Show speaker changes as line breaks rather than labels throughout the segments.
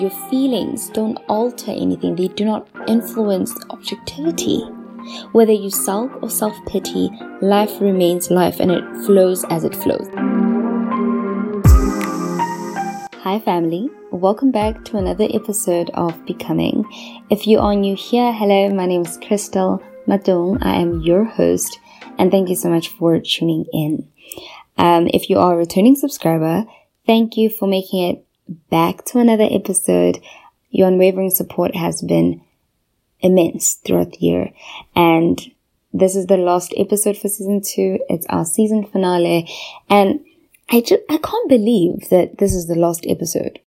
your feelings don't alter anything, they do not influence objectivity. Whether you sulk or self pity, life remains life and it flows as it flows. Hi, family. Welcome back to another episode of Becoming. If you are new here, hello, my name is Crystal Matong. I am your host, and thank you so much for tuning in. Um, if you are a returning subscriber, thank you for making it back to another episode. Your unwavering support has been immense throughout the year, and this is the last episode for season two. It's our season finale, and I just, I can't believe that this is the last episode.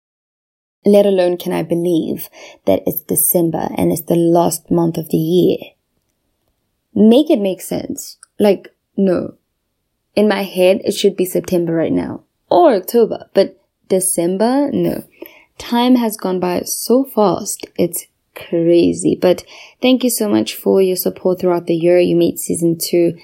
Let alone can I believe that it's December and it's the last month of the year. Make it make sense. Like, no. In my head, it should be September right now or October, but December, no. Time has gone by so fast. It's crazy. But thank you so much for your support throughout the year. You made season two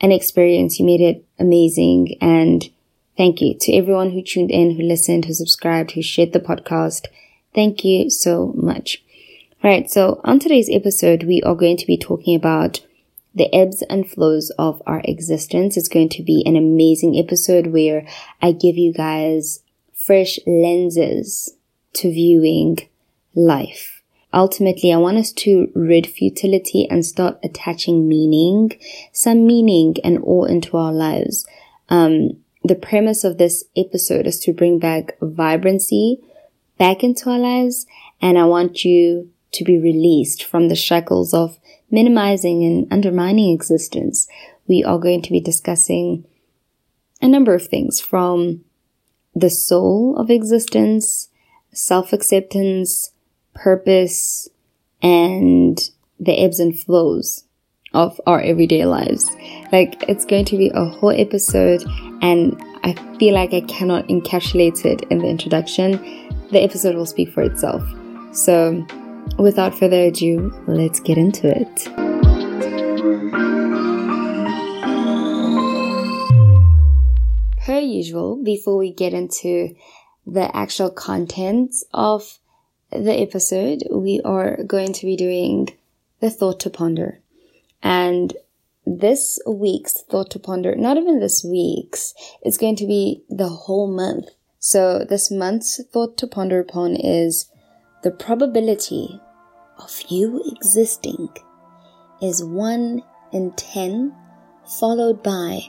an experience. You made it amazing and Thank you to everyone who tuned in, who listened, who subscribed, who shared the podcast. Thank you so much. All right. So on today's episode, we are going to be talking about the ebbs and flows of our existence. It's going to be an amazing episode where I give you guys fresh lenses to viewing life. Ultimately, I want us to rid futility and start attaching meaning, some meaning and awe into our lives. Um, the premise of this episode is to bring back vibrancy back into our lives. And I want you to be released from the shackles of minimizing and undermining existence. We are going to be discussing a number of things from the soul of existence, self acceptance, purpose, and the ebbs and flows of our everyday lives. Like, it's going to be a whole episode, and I feel like I cannot encapsulate it in the introduction. The episode will speak for itself. So, without further ado, let's get into it. Per usual, before we get into the actual contents of the episode, we are going to be doing the thought to ponder. And this week's thought to ponder, not even this week's, it's going to be the whole month. So this month's thought to ponder upon is the probability of you existing is 1 in 10 followed by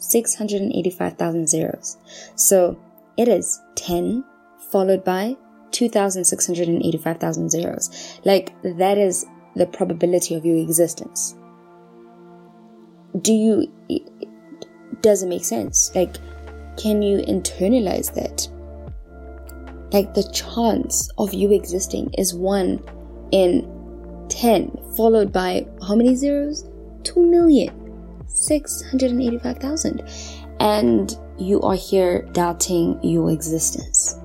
2,685,000 zeros. So it is 10 followed by 2,685,000 zeros. Like that is the probability of your existence. Do you, does it make sense? Like, can you internalize that? Like, the chance of you existing is one in 10, followed by how many zeros? 2 million. 685,000. And you are here doubting your existence.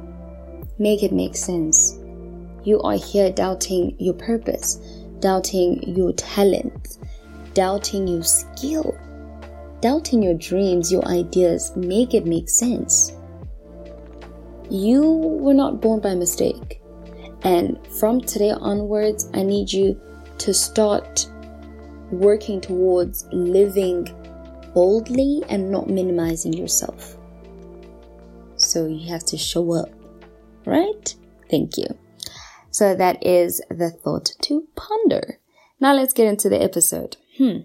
Make it make sense. You are here doubting your purpose doubting your talent, doubting your skill, doubting your dreams, your ideas. Make it make sense. You were not born by mistake. And from today onwards, I need you to start working towards living boldly and not minimizing yourself. So you have to show up, right? Thank you. So that is the thought to ponder. Now let's get into the episode. Hmm.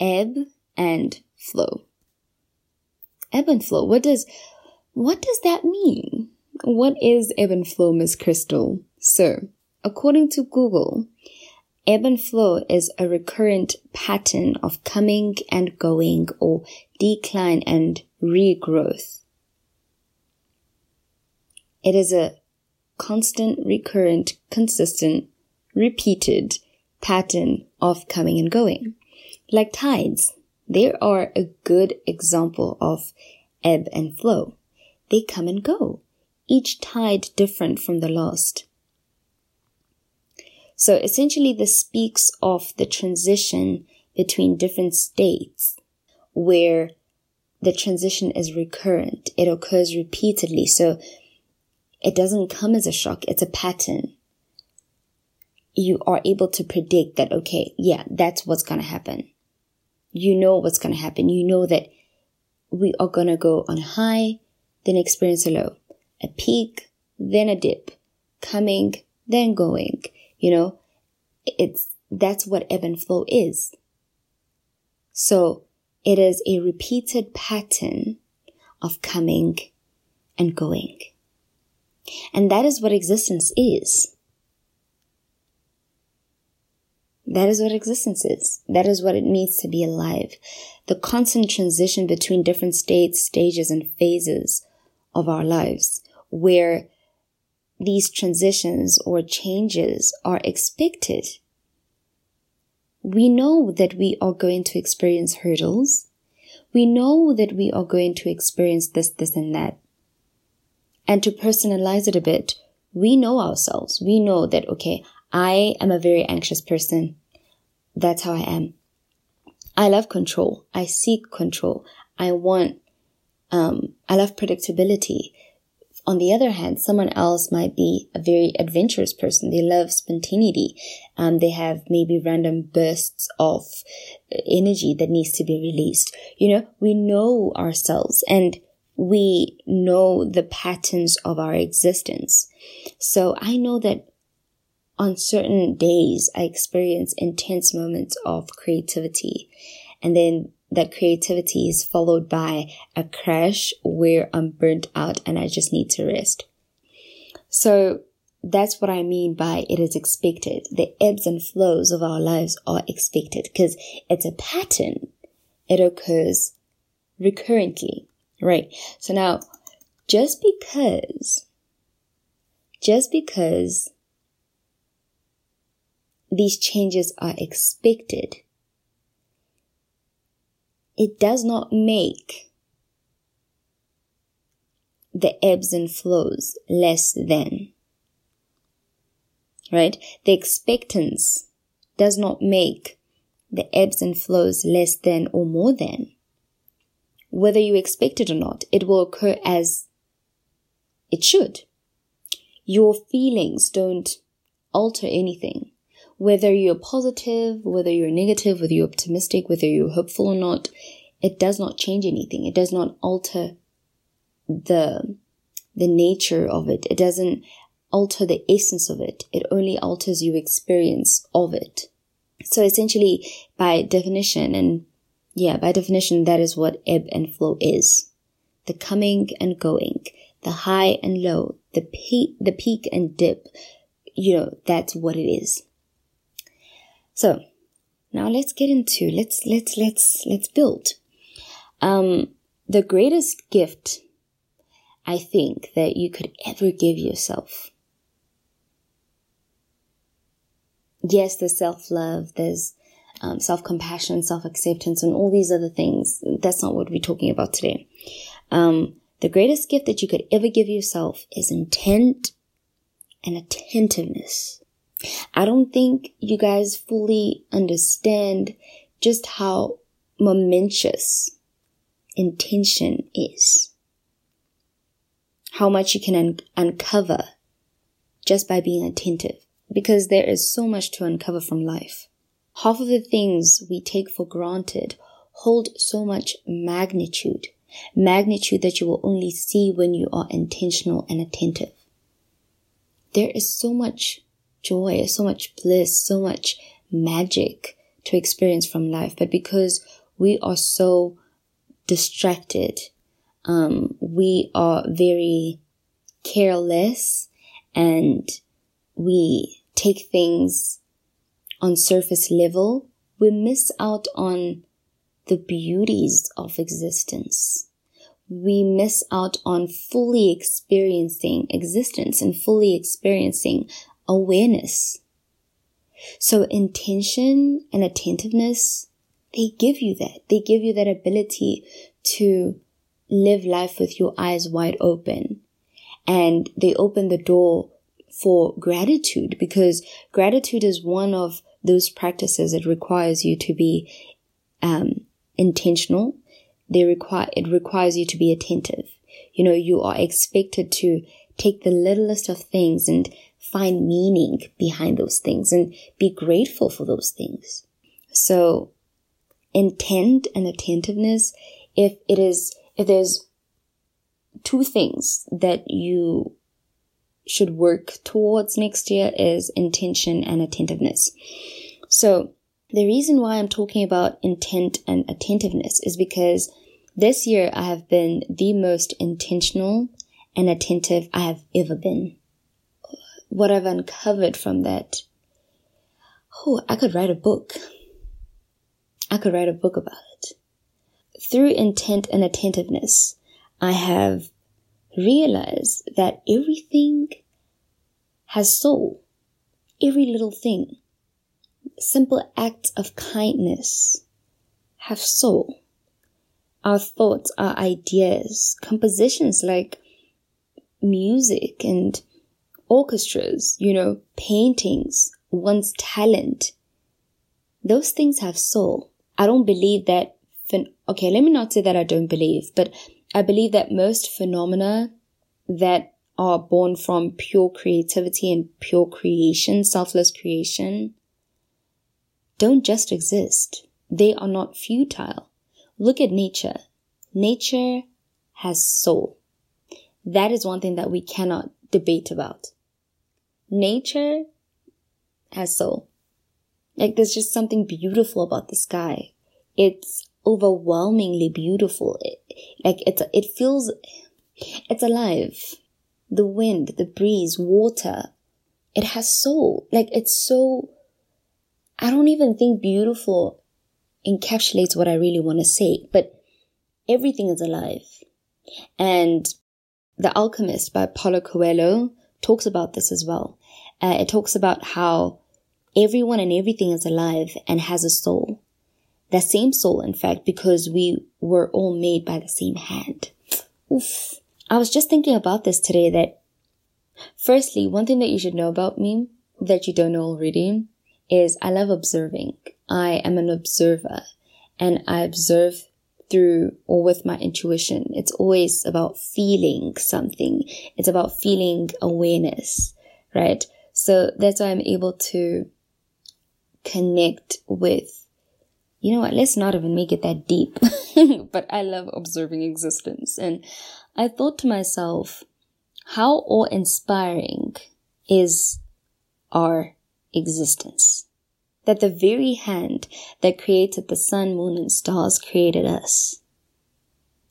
Ebb and flow. Ebb and flow. What does, what does that mean? What is ebb and flow, Miss Crystal? So, according to Google, ebb and flow is a recurrent pattern of coming and going or decline and regrowth. It is a constant, recurrent, consistent, repeated pattern of coming and going. Like tides, they are a good example of ebb and flow. They come and go, each tide different from the last. So essentially this speaks of the transition between different states where the transition is recurrent. It occurs repeatedly. So it doesn't come as a shock. It's a pattern. You are able to predict that, okay, yeah, that's what's going to happen. You know what's going to happen. You know that we are going to go on a high, then experience a low, a peak, then a dip, coming, then going. You know, it's, that's what ebb and flow is. So it is a repeated pattern of coming and going. And that is what existence is. That is what existence is. That is what it means to be alive. The constant transition between different states, stages, and phases of our lives, where these transitions or changes are expected. We know that we are going to experience hurdles. We know that we are going to experience this, this, and that. And to personalize it a bit, we know ourselves. We know that, okay, I am a very anxious person. That's how I am. I love control. I seek control. I want, um, I love predictability. On the other hand, someone else might be a very adventurous person. They love spontaneity. Um, they have maybe random bursts of energy that needs to be released. You know, we know ourselves and we know the patterns of our existence. So I know that on certain days, I experience intense moments of creativity. And then that creativity is followed by a crash where I'm burnt out and I just need to rest. So that's what I mean by it is expected. The ebbs and flows of our lives are expected because it's a pattern. It occurs recurrently. Right. So now, just because, just because these changes are expected, it does not make the ebbs and flows less than. Right? The expectance does not make the ebbs and flows less than or more than whether you expect it or not, it will occur as it should. Your feelings don't alter anything. Whether you're positive, whether you're negative, whether you're optimistic, whether you're hopeful or not, it does not change anything. It does not alter the, the nature of it. It doesn't alter the essence of it. It only alters your experience of it. So essentially, by definition, and yeah, by definition, that is what ebb and flow is. The coming and going, the high and low, the peak, the peak and dip. You know, that's what it is. So now let's get into, let's, let's, let's, let's build. Um, the greatest gift I think that you could ever give yourself. Yes, there's self love, there's um, self compassion, self acceptance, and all these other things. That's not what we're talking about today. Um, the greatest gift that you could ever give yourself is intent and attentiveness. I don't think you guys fully understand just how momentous intention is. How much you can un- uncover just by being attentive. Because there is so much to uncover from life half of the things we take for granted hold so much magnitude, magnitude that you will only see when you are intentional and attentive. There is so much joy, so much bliss, so much magic to experience from life, but because we are so distracted, um, we are very careless and we take things on surface level, we miss out on the beauties of existence. We miss out on fully experiencing existence and fully experiencing awareness. So intention and attentiveness, they give you that. They give you that ability to live life with your eyes wide open. And they open the door for gratitude because gratitude is one of those practices that requires you to be um, intentional. They require it requires you to be attentive. You know, you are expected to take the littlest of things and find meaning behind those things and be grateful for those things. So intent and attentiveness, if it is, if there's two things that you should work towards next year is intention and attentiveness. So the reason why I'm talking about intent and attentiveness is because this year I have been the most intentional and attentive I have ever been. What I've uncovered from that, oh, I could write a book. I could write a book about it. Through intent and attentiveness, I have realized that everything has soul. Every little thing. Simple acts of kindness have soul. Our thoughts, our ideas, compositions like music and orchestras, you know, paintings, one's talent. Those things have soul. I don't believe that, phen- okay, let me not say that I don't believe, but I believe that most phenomena that are born from pure creativity and pure creation, selfless creation, don't just exist. They are not futile. Look at nature. Nature has soul. That is one thing that we cannot debate about. Nature has soul. Like there's just something beautiful about the sky. It's overwhelmingly beautiful. It, like it's, it feels, it's alive. The wind, the breeze, water. It has soul. Like it's so, I don't even think beautiful encapsulates what I really want to say, but everything is alive. And The Alchemist by Paulo Coelho talks about this as well. Uh, it talks about how everyone and everything is alive and has a soul that same soul, in fact, because we were all made by the same hand. Oof. I was just thinking about this today that firstly, one thing that you should know about me that you don't know already is I love observing. I am an observer and I observe through or with my intuition. It's always about feeling something. It's about feeling awareness, right? So that's why I'm able to connect with you know what, let's not even make it that deep. but I love observing existence. And I thought to myself, how awe inspiring is our existence? That the very hand that created the sun, moon, and stars created us.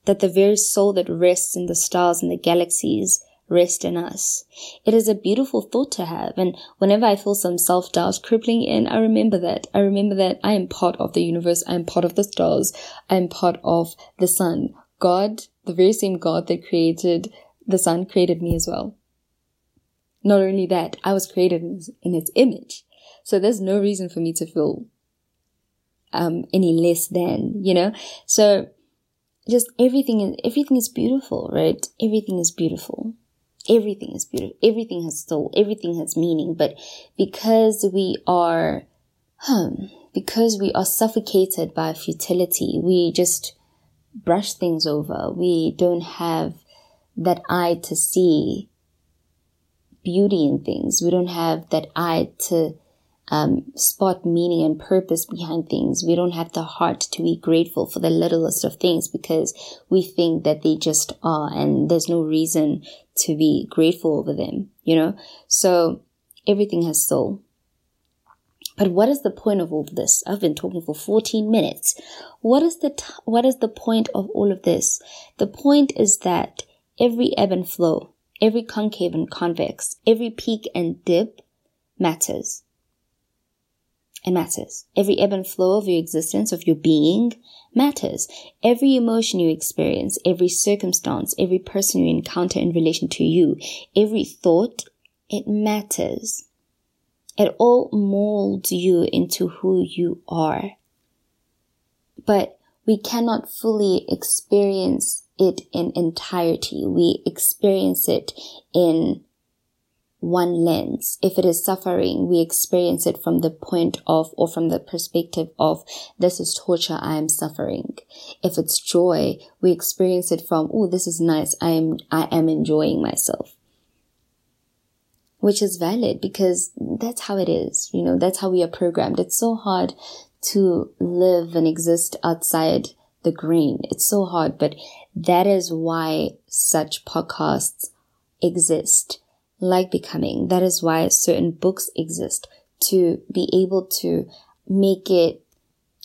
That the very soul that rests in the stars and the galaxies rest in us. It is a beautiful thought to have. And whenever I feel some self doubt crippling in, I remember that. I remember that I am part of the universe. I am part of the stars. I am part of the sun. God, the very same God that created the sun created me as well. Not only that, I was created in its image. So there's no reason for me to feel um, any less than, you know? So just everything is, everything is beautiful, right? Everything is beautiful everything is beautiful. Everything has soul. Everything has meaning. But because we are, hmm, because we are suffocated by futility, we just brush things over. We don't have that eye to see beauty in things. We don't have that eye to um, spot meaning and purpose behind things. We don't have the heart to be grateful for the littlest of things because we think that they just are and there's no reason to be grateful over them, you know? So everything has soul. But what is the point of all of this? I've been talking for 14 minutes. What is the, t- what is the point of all of this? The point is that every ebb and flow, every concave and convex, every peak and dip matters. It matters. Every ebb and flow of your existence, of your being, matters. Every emotion you experience, every circumstance, every person you encounter in relation to you, every thought, it matters. It all molds you into who you are. But we cannot fully experience it in entirety. We experience it in one lens. If it is suffering, we experience it from the point of or from the perspective of this is torture, I am suffering. If it's joy, we experience it from, oh, this is nice, I am, I am enjoying myself. which is valid because that's how it is. You know, that's how we are programmed. It's so hard to live and exist outside the grain. It's so hard, but that is why such podcasts exist, like Becoming. That is why certain books exist to be able to make it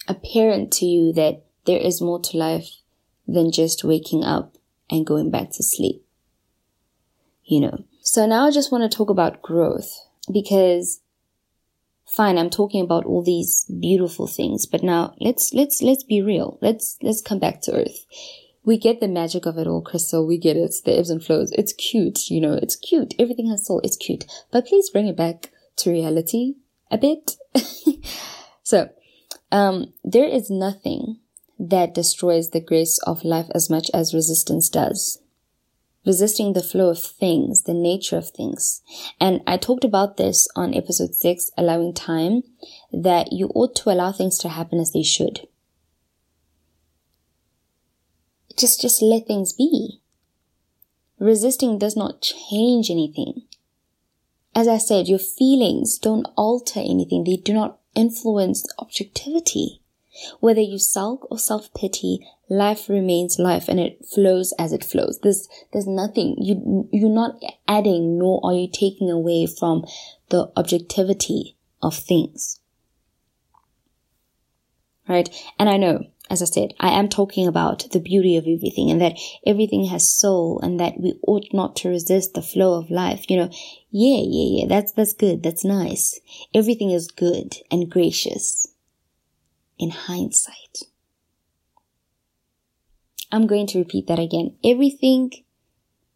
apparent to you that there is more to life than just waking up and going back to sleep. You know, so now I just want to talk about growth because fine, I'm talking about all these beautiful things, but now let's, let's, let's be real. Let's, let's come back to earth. We get the magic of it all, Crystal. We get it. The ebbs and flows. It's cute. You know, it's cute. Everything has soul. It's cute, but please bring it back to reality a bit. so, um, there is nothing that destroys the grace of life as much as resistance does resisting the flow of things, the nature of things. And I talked about this on episode six, allowing time, that you ought to allow things to happen as they should. Just, just let things be. Resisting does not change anything. As I said, your feelings don't alter anything. They do not influence objectivity. Whether you sulk or self-pity, life remains life and it flows as it flows. There's, there's nothing, you, you're not adding nor are you taking away from the objectivity of things. Right? And I know, as I said, I am talking about the beauty of everything and that everything has soul and that we ought not to resist the flow of life. You know, yeah, yeah, yeah, that's, that's good. That's nice. Everything is good and gracious in hindsight. I'm going to repeat that again. Everything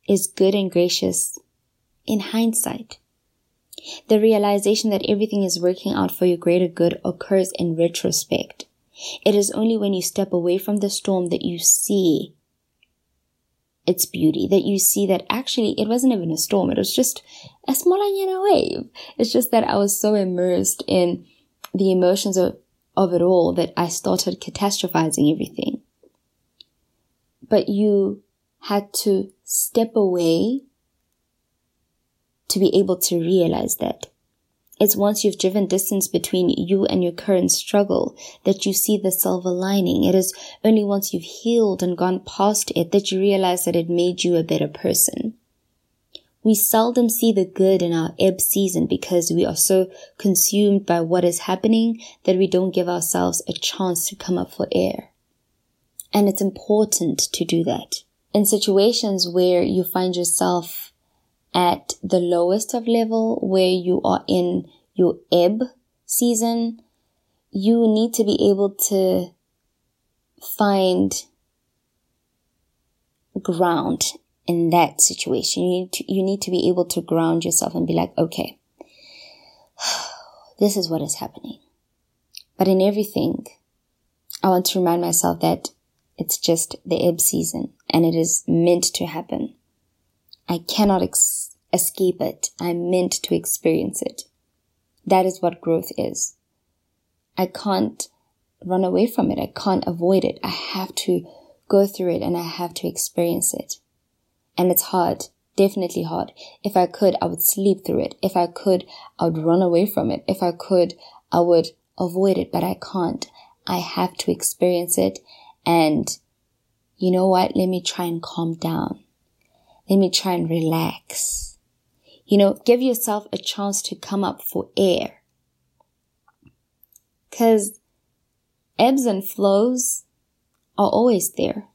is good and gracious in hindsight. The realization that everything is working out for your greater good occurs in retrospect. It is only when you step away from the storm that you see its beauty, that you see that actually it wasn't even a storm. It was just a small know, wave. It's just that I was so immersed in the emotions of of it all that I started catastrophizing everything. But you had to step away to be able to realize that. It's once you've driven distance between you and your current struggle that you see the silver lining. It is only once you've healed and gone past it that you realize that it made you a better person. We seldom see the good in our ebb season because we are so consumed by what is happening that we don't give ourselves a chance to come up for air. And it's important to do that. In situations where you find yourself at the lowest of level, where you are in your ebb season, you need to be able to find ground in that situation. You need to, you need to be able to ground yourself and be like, okay, this is what is happening. But in everything, I want to remind myself that it's just the ebb season and it is meant to happen. I cannot ex- escape it. I'm meant to experience it. That is what growth is. I can't run away from it. I can't avoid it. I have to go through it and I have to experience it. And it's hard. Definitely hard. If I could, I would sleep through it. If I could, I would run away from it. If I could, I would avoid it, but I can't. I have to experience it. And you know what? Let me try and calm down. Let me try and relax. You know, give yourself a chance to come up for air. Cause ebbs and flows are always there.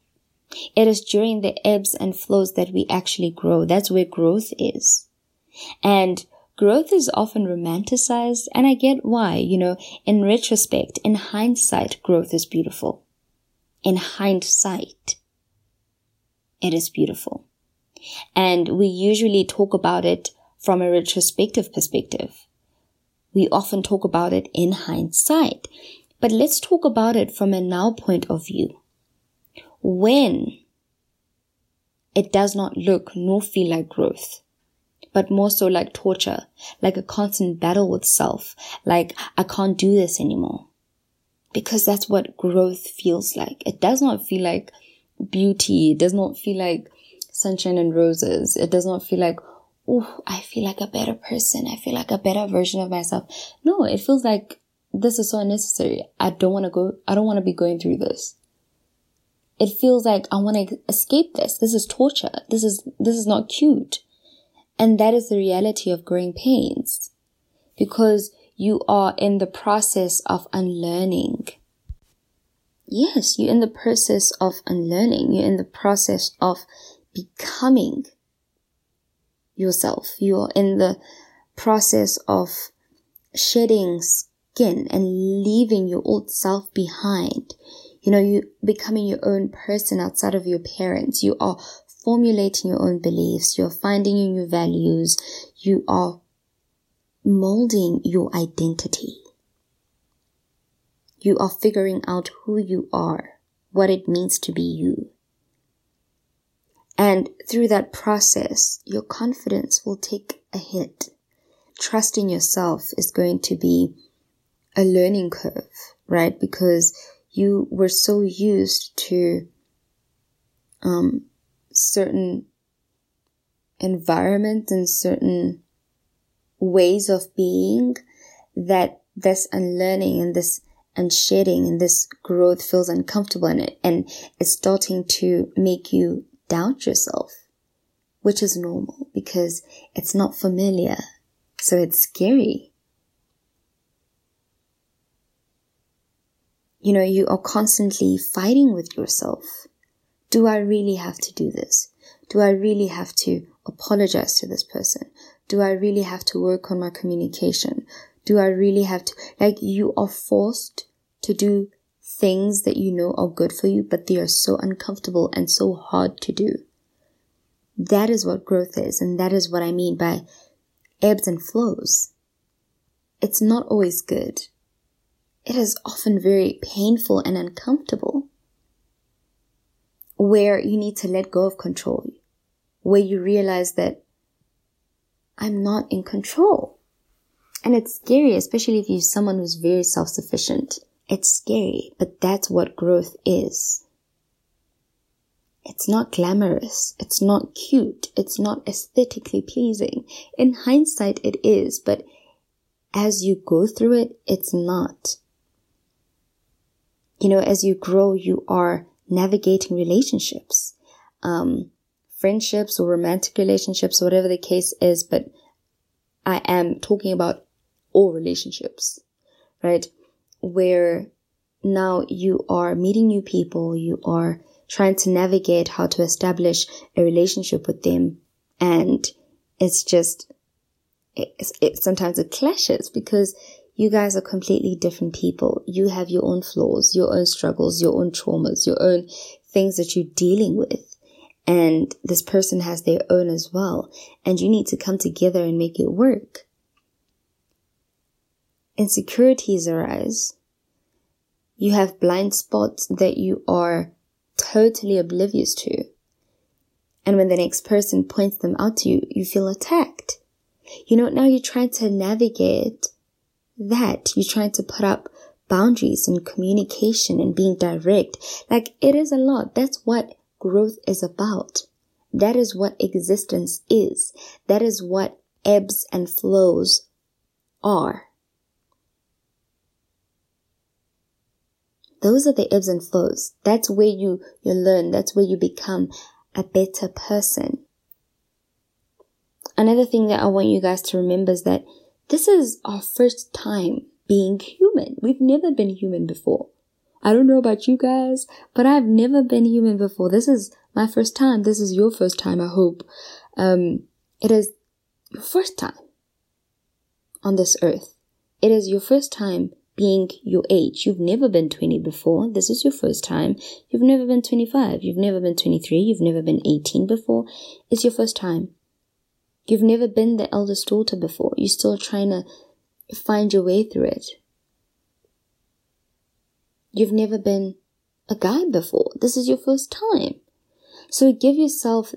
It is during the ebbs and flows that we actually grow. That's where growth is. And growth is often romanticized, and I get why. You know, in retrospect, in hindsight, growth is beautiful. In hindsight, it is beautiful. And we usually talk about it from a retrospective perspective. We often talk about it in hindsight. But let's talk about it from a now point of view when it does not look nor feel like growth, but more so like torture, like a constant battle with self, like I can't do this anymore. Because that's what growth feels like. It does not feel like beauty. It does not feel like sunshine and roses. It does not feel like oh, I feel like a better person. I feel like a better version of myself. No, it feels like this is so unnecessary. I don't want to go, I don't want to be going through this. It feels like I want to escape this. This is torture. This is, this is not cute. And that is the reality of growing pains because you are in the process of unlearning. Yes, you're in the process of unlearning. You're in the process of becoming yourself. You're in the process of shedding skin and leaving your old self behind. You know, you becoming your own person outside of your parents. You are formulating your own beliefs. You're finding your new values. You are molding your identity. You are figuring out who you are, what it means to be you. And through that process, your confidence will take a hit. Trusting yourself is going to be a learning curve, right? Because you were so used to um, certain environment and certain ways of being that this unlearning and this unshedding and this growth feels uncomfortable in it and it's starting to make you doubt yourself, which is normal because it's not familiar. So it's scary. You know, you are constantly fighting with yourself. Do I really have to do this? Do I really have to apologize to this person? Do I really have to work on my communication? Do I really have to, like, you are forced to do things that you know are good for you, but they are so uncomfortable and so hard to do. That is what growth is, and that is what I mean by ebbs and flows. It's not always good. It is often very painful and uncomfortable. Where you need to let go of control, where you realize that I'm not in control. And it's scary, especially if you're someone who's very self-sufficient. It's scary, but that's what growth is. It's not glamorous. It's not cute. It's not aesthetically pleasing. In hindsight, it is, but as you go through it, it's not. You know, as you grow, you are navigating relationships, um, friendships or romantic relationships, whatever the case is, but I am talking about all relationships, right? Where now you are meeting new people, you are trying to navigate how to establish a relationship with them. And it's just, it's, it, sometimes it clashes because you guys are completely different people. You have your own flaws, your own struggles, your own traumas, your own things that you're dealing with. And this person has their own as well. And you need to come together and make it work insecurities arise, you have blind spots that you are totally oblivious to. And when the next person points them out to you, you feel attacked. You know, now you're trying to navigate that. You're trying to put up boundaries and communication and being direct. Like it is a lot. That's what growth is about. That is what existence is. That is what ebbs and flows are. Those are the ebbs and flows. That's where you, you learn. That's where you become a better person. Another thing that I want you guys to remember is that this is our first time being human. We've never been human before. I don't know about you guys, but I've never been human before. This is my first time. This is your first time, I hope. Um, it is your first time on this earth. It is your first time being your age. You've never been 20 before. This is your first time. You've never been 25. You've never been 23. You've never been 18 before. It's your first time. You've never been the eldest daughter before. You're still trying to find your way through it. You've never been a guy before. This is your first time. So give yourself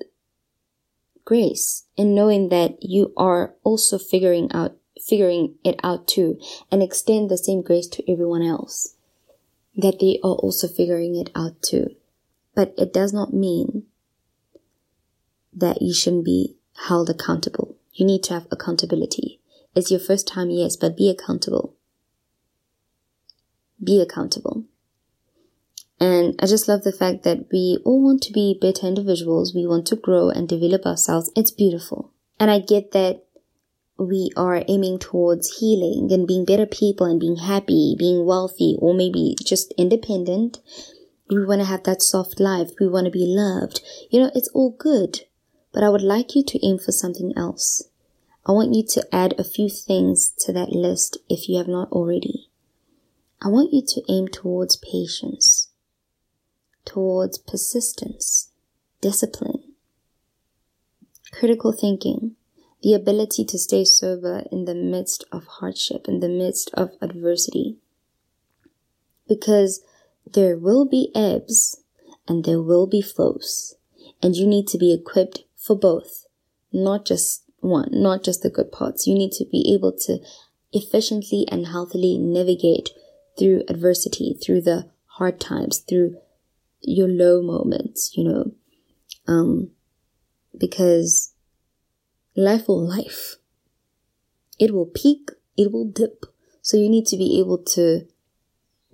grace in knowing that you are also figuring out figuring it out too and extend the same grace to everyone else that they are also figuring it out too. But it does not mean that you shouldn't be held accountable. you need to have accountability. It's your first time, yes, but be accountable. Be accountable. And I just love the fact that we all want to be better individuals. We want to grow and develop ourselves. It's beautiful. And I get that we are aiming towards healing and being better people and being happy, being wealthy, or maybe just independent. We want to have that soft life. We want to be loved. You know, it's all good. But I would like you to aim for something else. I want you to add a few things to that list if you have not already. I want you to aim towards patience, towards persistence, discipline, critical thinking, the ability to stay sober in the midst of hardship, in the midst of adversity. Because there will be ebbs and there will be flows, and you need to be equipped for both, not just one, not just the good parts. You need to be able to efficiently and healthily navigate through adversity, through the hard times, through your low moments, you know, um, because life will life. It will peak, it will dip. So you need to be able to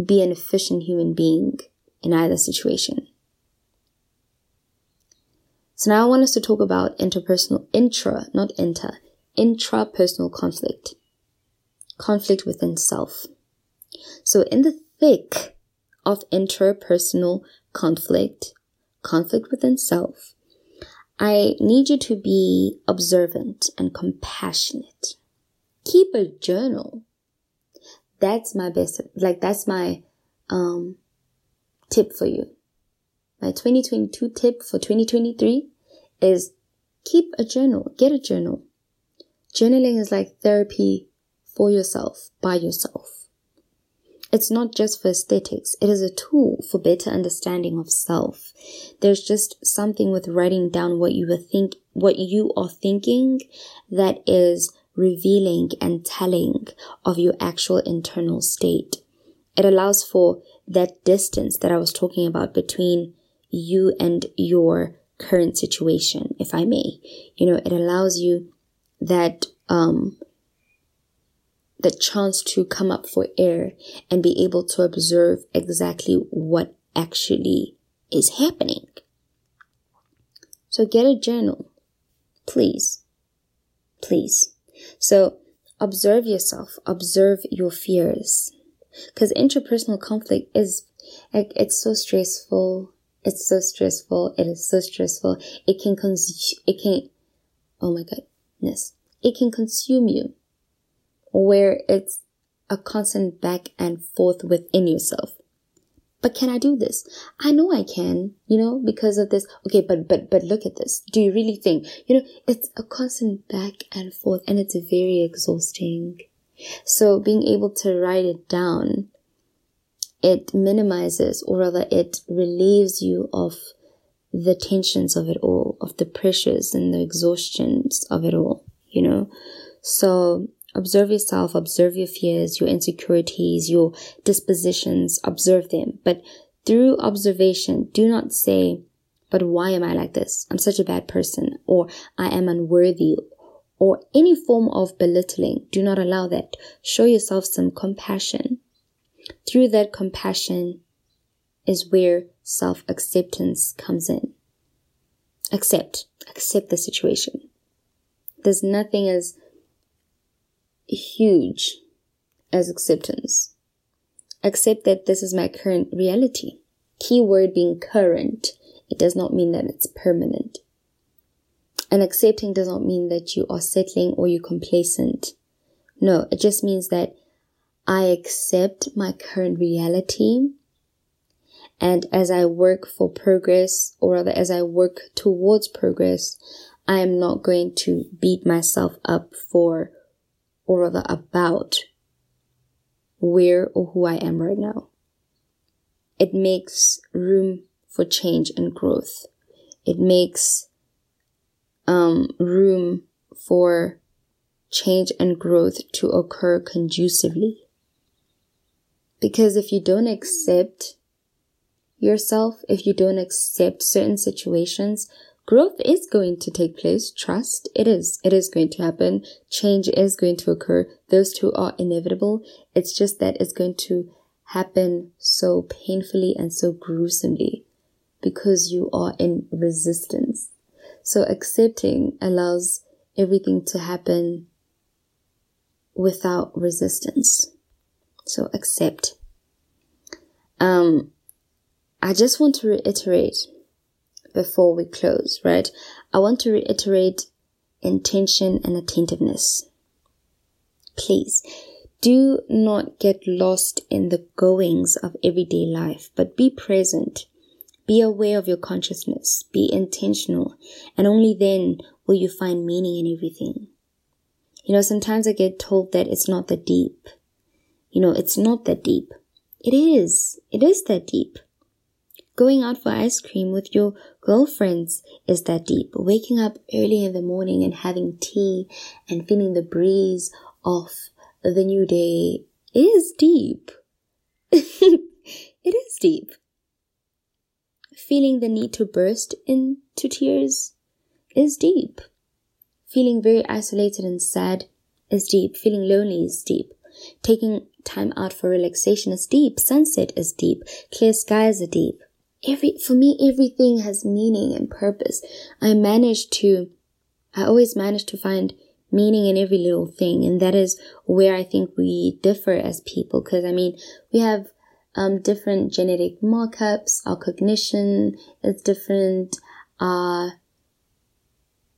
be an efficient human being in either situation. So now I want us to talk about interpersonal, intra, not inter, intrapersonal conflict. Conflict within self. So in the thick of interpersonal conflict, conflict within self, I need you to be observant and compassionate. Keep a journal. That's my best, like that's my, um, tip for you my 2022 tip for 2023 is keep a journal, get a journal. Journaling is like therapy for yourself, by yourself. It's not just for aesthetics. It is a tool for better understanding of self. There's just something with writing down what you were think, what you are thinking that is revealing and telling of your actual internal state. It allows for that distance that I was talking about between you and your current situation, if I may. You know, it allows you that, um, the chance to come up for air and be able to observe exactly what actually is happening. So get a journal, please. Please. So observe yourself, observe your fears. Cause interpersonal conflict is, like, it's so stressful. It's so stressful. It is so stressful. It can consume, it can, oh my goodness. It can consume you where it's a constant back and forth within yourself. But can I do this? I know I can, you know, because of this. Okay, but, but, but look at this. Do you really think, you know, it's a constant back and forth and it's very exhausting. So being able to write it down it minimizes or rather it relieves you of the tensions of it all, of the pressures and the exhaustions of it all, you know? So observe yourself, observe your fears, your insecurities, your dispositions, observe them. But through observation, do not say, but why am I like this? I'm such a bad person or I am unworthy or any form of belittling. Do not allow that. Show yourself some compassion through that compassion is where self acceptance comes in. Accept, accept the situation. There's nothing as huge as acceptance. Accept that this is my current reality. Keyword being current. It does not mean that it's permanent. And accepting does not mean that you are settling or you're complacent. No, it just means that I accept my current reality. And as I work for progress, or rather as I work towards progress, I am not going to beat myself up for, or rather about where or who I am right now. It makes room for change and growth. It makes um, room for change and growth to occur conducively. Because if you don't accept yourself, if you don't accept certain situations, growth is going to take place. Trust. It is. It is going to happen. Change is going to occur. Those two are inevitable. It's just that it's going to happen so painfully and so gruesomely because you are in resistance. So accepting allows everything to happen without resistance. So accept. Um, I just want to reiterate before we close, right? I want to reiterate intention and attentiveness. Please do not get lost in the goings of everyday life, but be present. Be aware of your consciousness. Be intentional. And only then will you find meaning in everything. You know, sometimes I get told that it's not that deep. You know, it's not that deep. It is. It is that deep. Going out for ice cream with your girlfriends is that deep. Waking up early in the morning and having tea and feeling the breeze of the new day is deep. it is deep. Feeling the need to burst into tears is deep. Feeling very isolated and sad is deep. Feeling lonely is deep. Taking time out for relaxation is deep. Sunset is deep. Clear skies are deep every for me everything has meaning and purpose. I managed to i always manage to find meaning in every little thing and that is where i think we differ as people because i mean we have um, different genetic markups our cognition is different our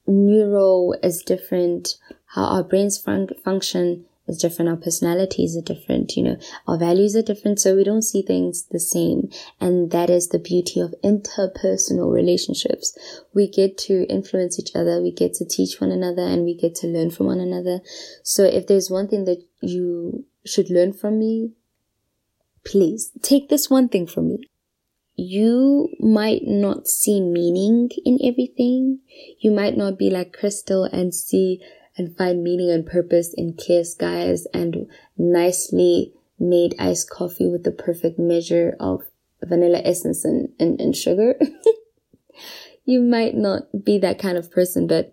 neural is different how our brains fun- function is different, our personalities are different, you know, our values are different, so we don't see things the same. And that is the beauty of interpersonal relationships. We get to influence each other, we get to teach one another, and we get to learn from one another. So if there's one thing that you should learn from me, please take this one thing from me you might not see meaning in everything. You might not be like Crystal and see and find meaning and purpose in clear skies and nicely made iced coffee with the perfect measure of vanilla essence and, and, and sugar. you might not be that kind of person, but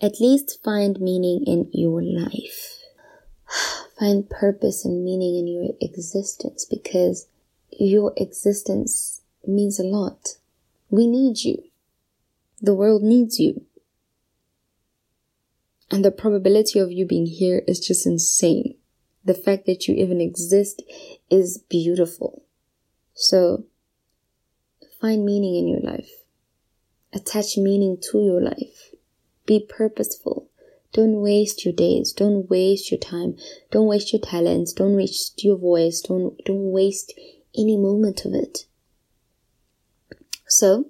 at least find meaning in your life. find purpose and meaning in your existence because your existence means a lot. We need you. The world needs you. And the probability of you being here is just insane. The fact that you even exist is beautiful. So find meaning in your life. Attach meaning to your life. Be purposeful. Don't waste your days. Don't waste your time. Don't waste your talents. Don't waste your voice. Don't, don't waste any moment of it. So,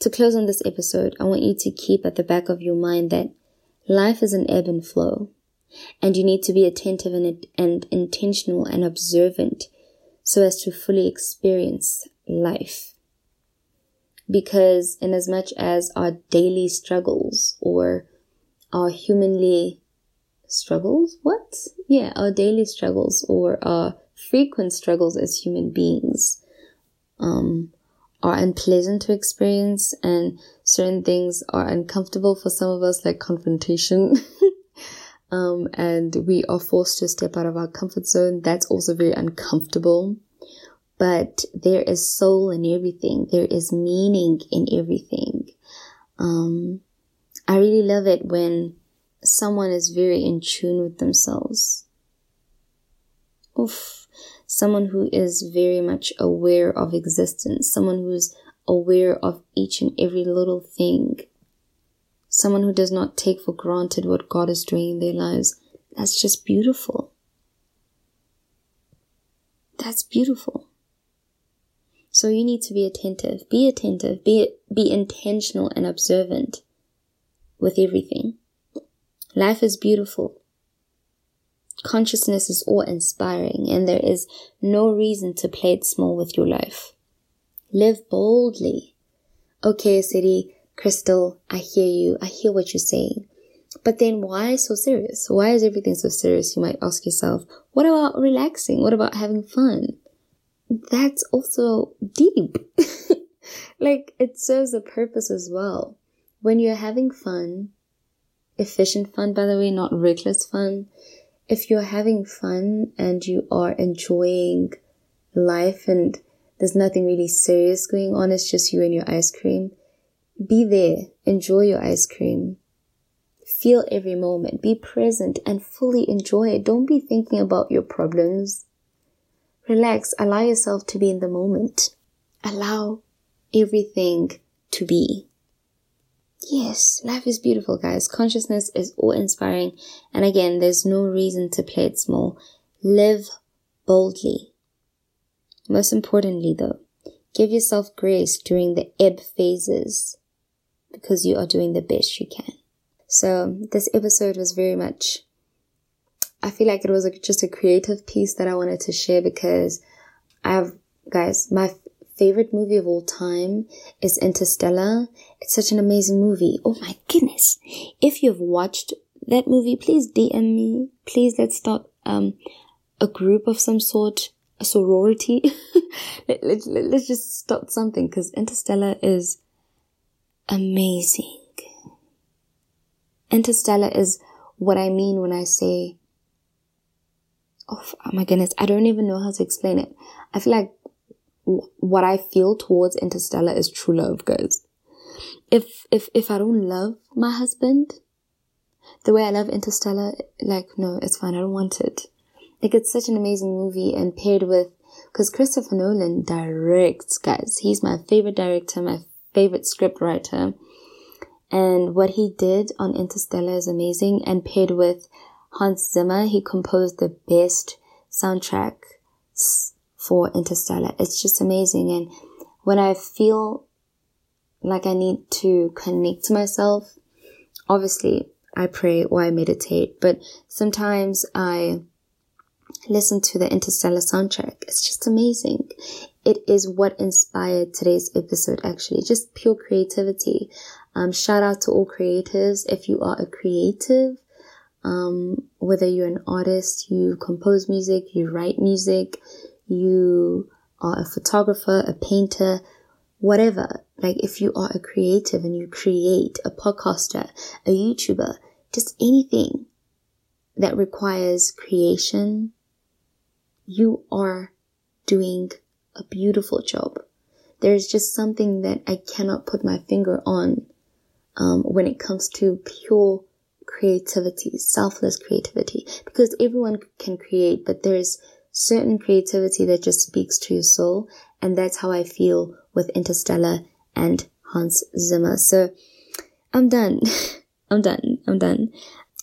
to close on this episode, I want you to keep at the back of your mind that Life is an ebb and flow, and you need to be attentive and, and intentional and observant so as to fully experience life. Because in as much as our daily struggles or our humanly struggles, what? Yeah, our daily struggles or our frequent struggles as human beings, um, are unpleasant to experience and certain things are uncomfortable for some of us, like confrontation. um, and we are forced to step out of our comfort zone. That's also very uncomfortable. But there is soul in everything. There is meaning in everything. Um, I really love it when someone is very in tune with themselves. Oof someone who is very much aware of existence, someone who's aware of each and every little thing, someone who does not take for granted what God is doing in their lives. That's just beautiful. That's beautiful. So you need to be attentive. Be attentive. Be, be intentional and observant with everything. Life is beautiful. Consciousness is awe inspiring and there is no reason to play it small with your life. Live boldly. Okay, City, Crystal, I hear you. I hear what you're saying. But then why so serious? Why is everything so serious? You might ask yourself, what about relaxing? What about having fun? That's also deep. like it serves a purpose as well. when you're having fun, efficient fun, by the way, not reckless fun, if you're having fun and you are enjoying life and there's nothing really serious going on, it's just you and your ice cream, be there, enjoy your ice cream. Feel every moment, be present and fully enjoy it. Don't be thinking about your problems. Relax, allow yourself to be in the moment. Allow everything to be. Yes, life is beautiful, guys. Consciousness is awe inspiring. And again, there's no reason to play it small. Live boldly. Most importantly, though, give yourself grace during the ebb phases because you are doing the best you can. So this episode was very much, I feel like it was just a creative piece that I wanted to share because I have, guys, my favorite movie of all time is Interstellar. It's such an amazing movie. Oh my goodness. If you've watched that movie, please DM me. Please let's start um, a group of some sort, a sorority. let, let, let, let's just start something because Interstellar is amazing. Interstellar is what I mean when I say, oh, oh my goodness, I don't even know how to explain it. I feel like what I feel towards Interstellar is true love, guys. If, if, if I don't love my husband the way I love Interstellar, like, no, it's fine. I don't want it. Like, it's such an amazing movie and paired with, cause Christopher Nolan directs, guys. He's my favorite director, my favorite script writer. And what he did on Interstellar is amazing. And paired with Hans Zimmer, he composed the best soundtrack for Interstellar. It's just amazing. And when I feel like I need to connect to myself, obviously I pray or I meditate, but sometimes I listen to the Interstellar soundtrack. It's just amazing. It is what inspired today's episode, actually. Just pure creativity. Um, shout out to all creatives. If you are a creative, um, whether you're an artist, you compose music, you write music, you are a photographer, a painter, whatever. Like if you are a creative and you create a podcaster, a YouTuber, just anything that requires creation, you are doing a beautiful job. There's just something that I cannot put my finger on um, when it comes to pure creativity, selfless creativity, because everyone can create, but there's certain creativity that just speaks to your soul. And that's how I feel with Interstellar and Hans Zimmer. So I'm done. I'm done. I'm done.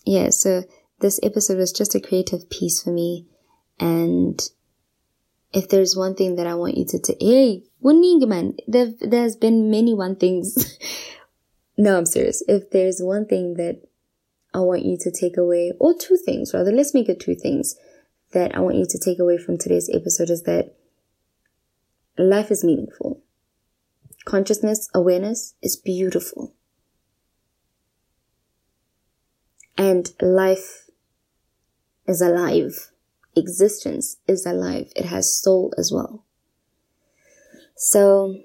Yeah. So this episode was just a creative piece for me. And if there's one thing that I want you to take, hey, man, there, there's been many one things. no, I'm serious. If there's one thing that I want you to take away, or two things rather, let's make it two things that I want you to take away from today's episode is that life is meaningful. Consciousness, awareness is beautiful. And life is alive. Existence is alive. It has soul as well. So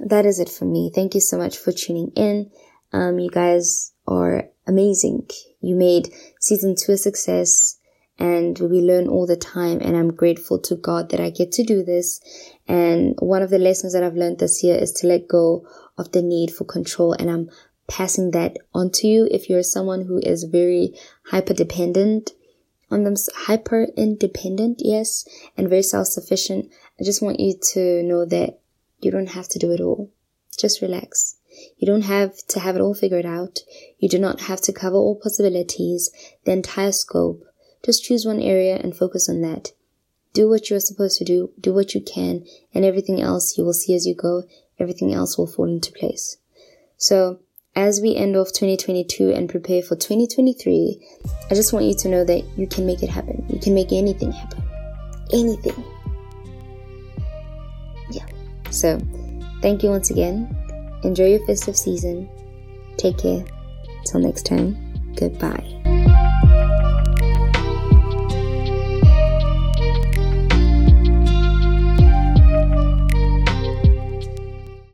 that is it for me. Thank you so much for tuning in. Um, you guys are amazing. You made season two a success and we learn all the time. And I'm grateful to God that I get to do this. And one of the lessons that I've learned this year is to let go of the need for control. And I'm passing that on to you. If you're someone who is very hyper dependent on them, hyper independent, yes, and very self sufficient, I just want you to know that you don't have to do it all. Just relax. You don't have to have it all figured out. You do not have to cover all possibilities, the entire scope. Just choose one area and focus on that. Do what you're supposed to do, do what you can, and everything else you will see as you go, everything else will fall into place. So, as we end off 2022 and prepare for 2023, I just want you to know that you can make it happen. You can make anything happen. Anything. Yeah. So, thank you once again. Enjoy your festive season. Take care. Till next time, goodbye.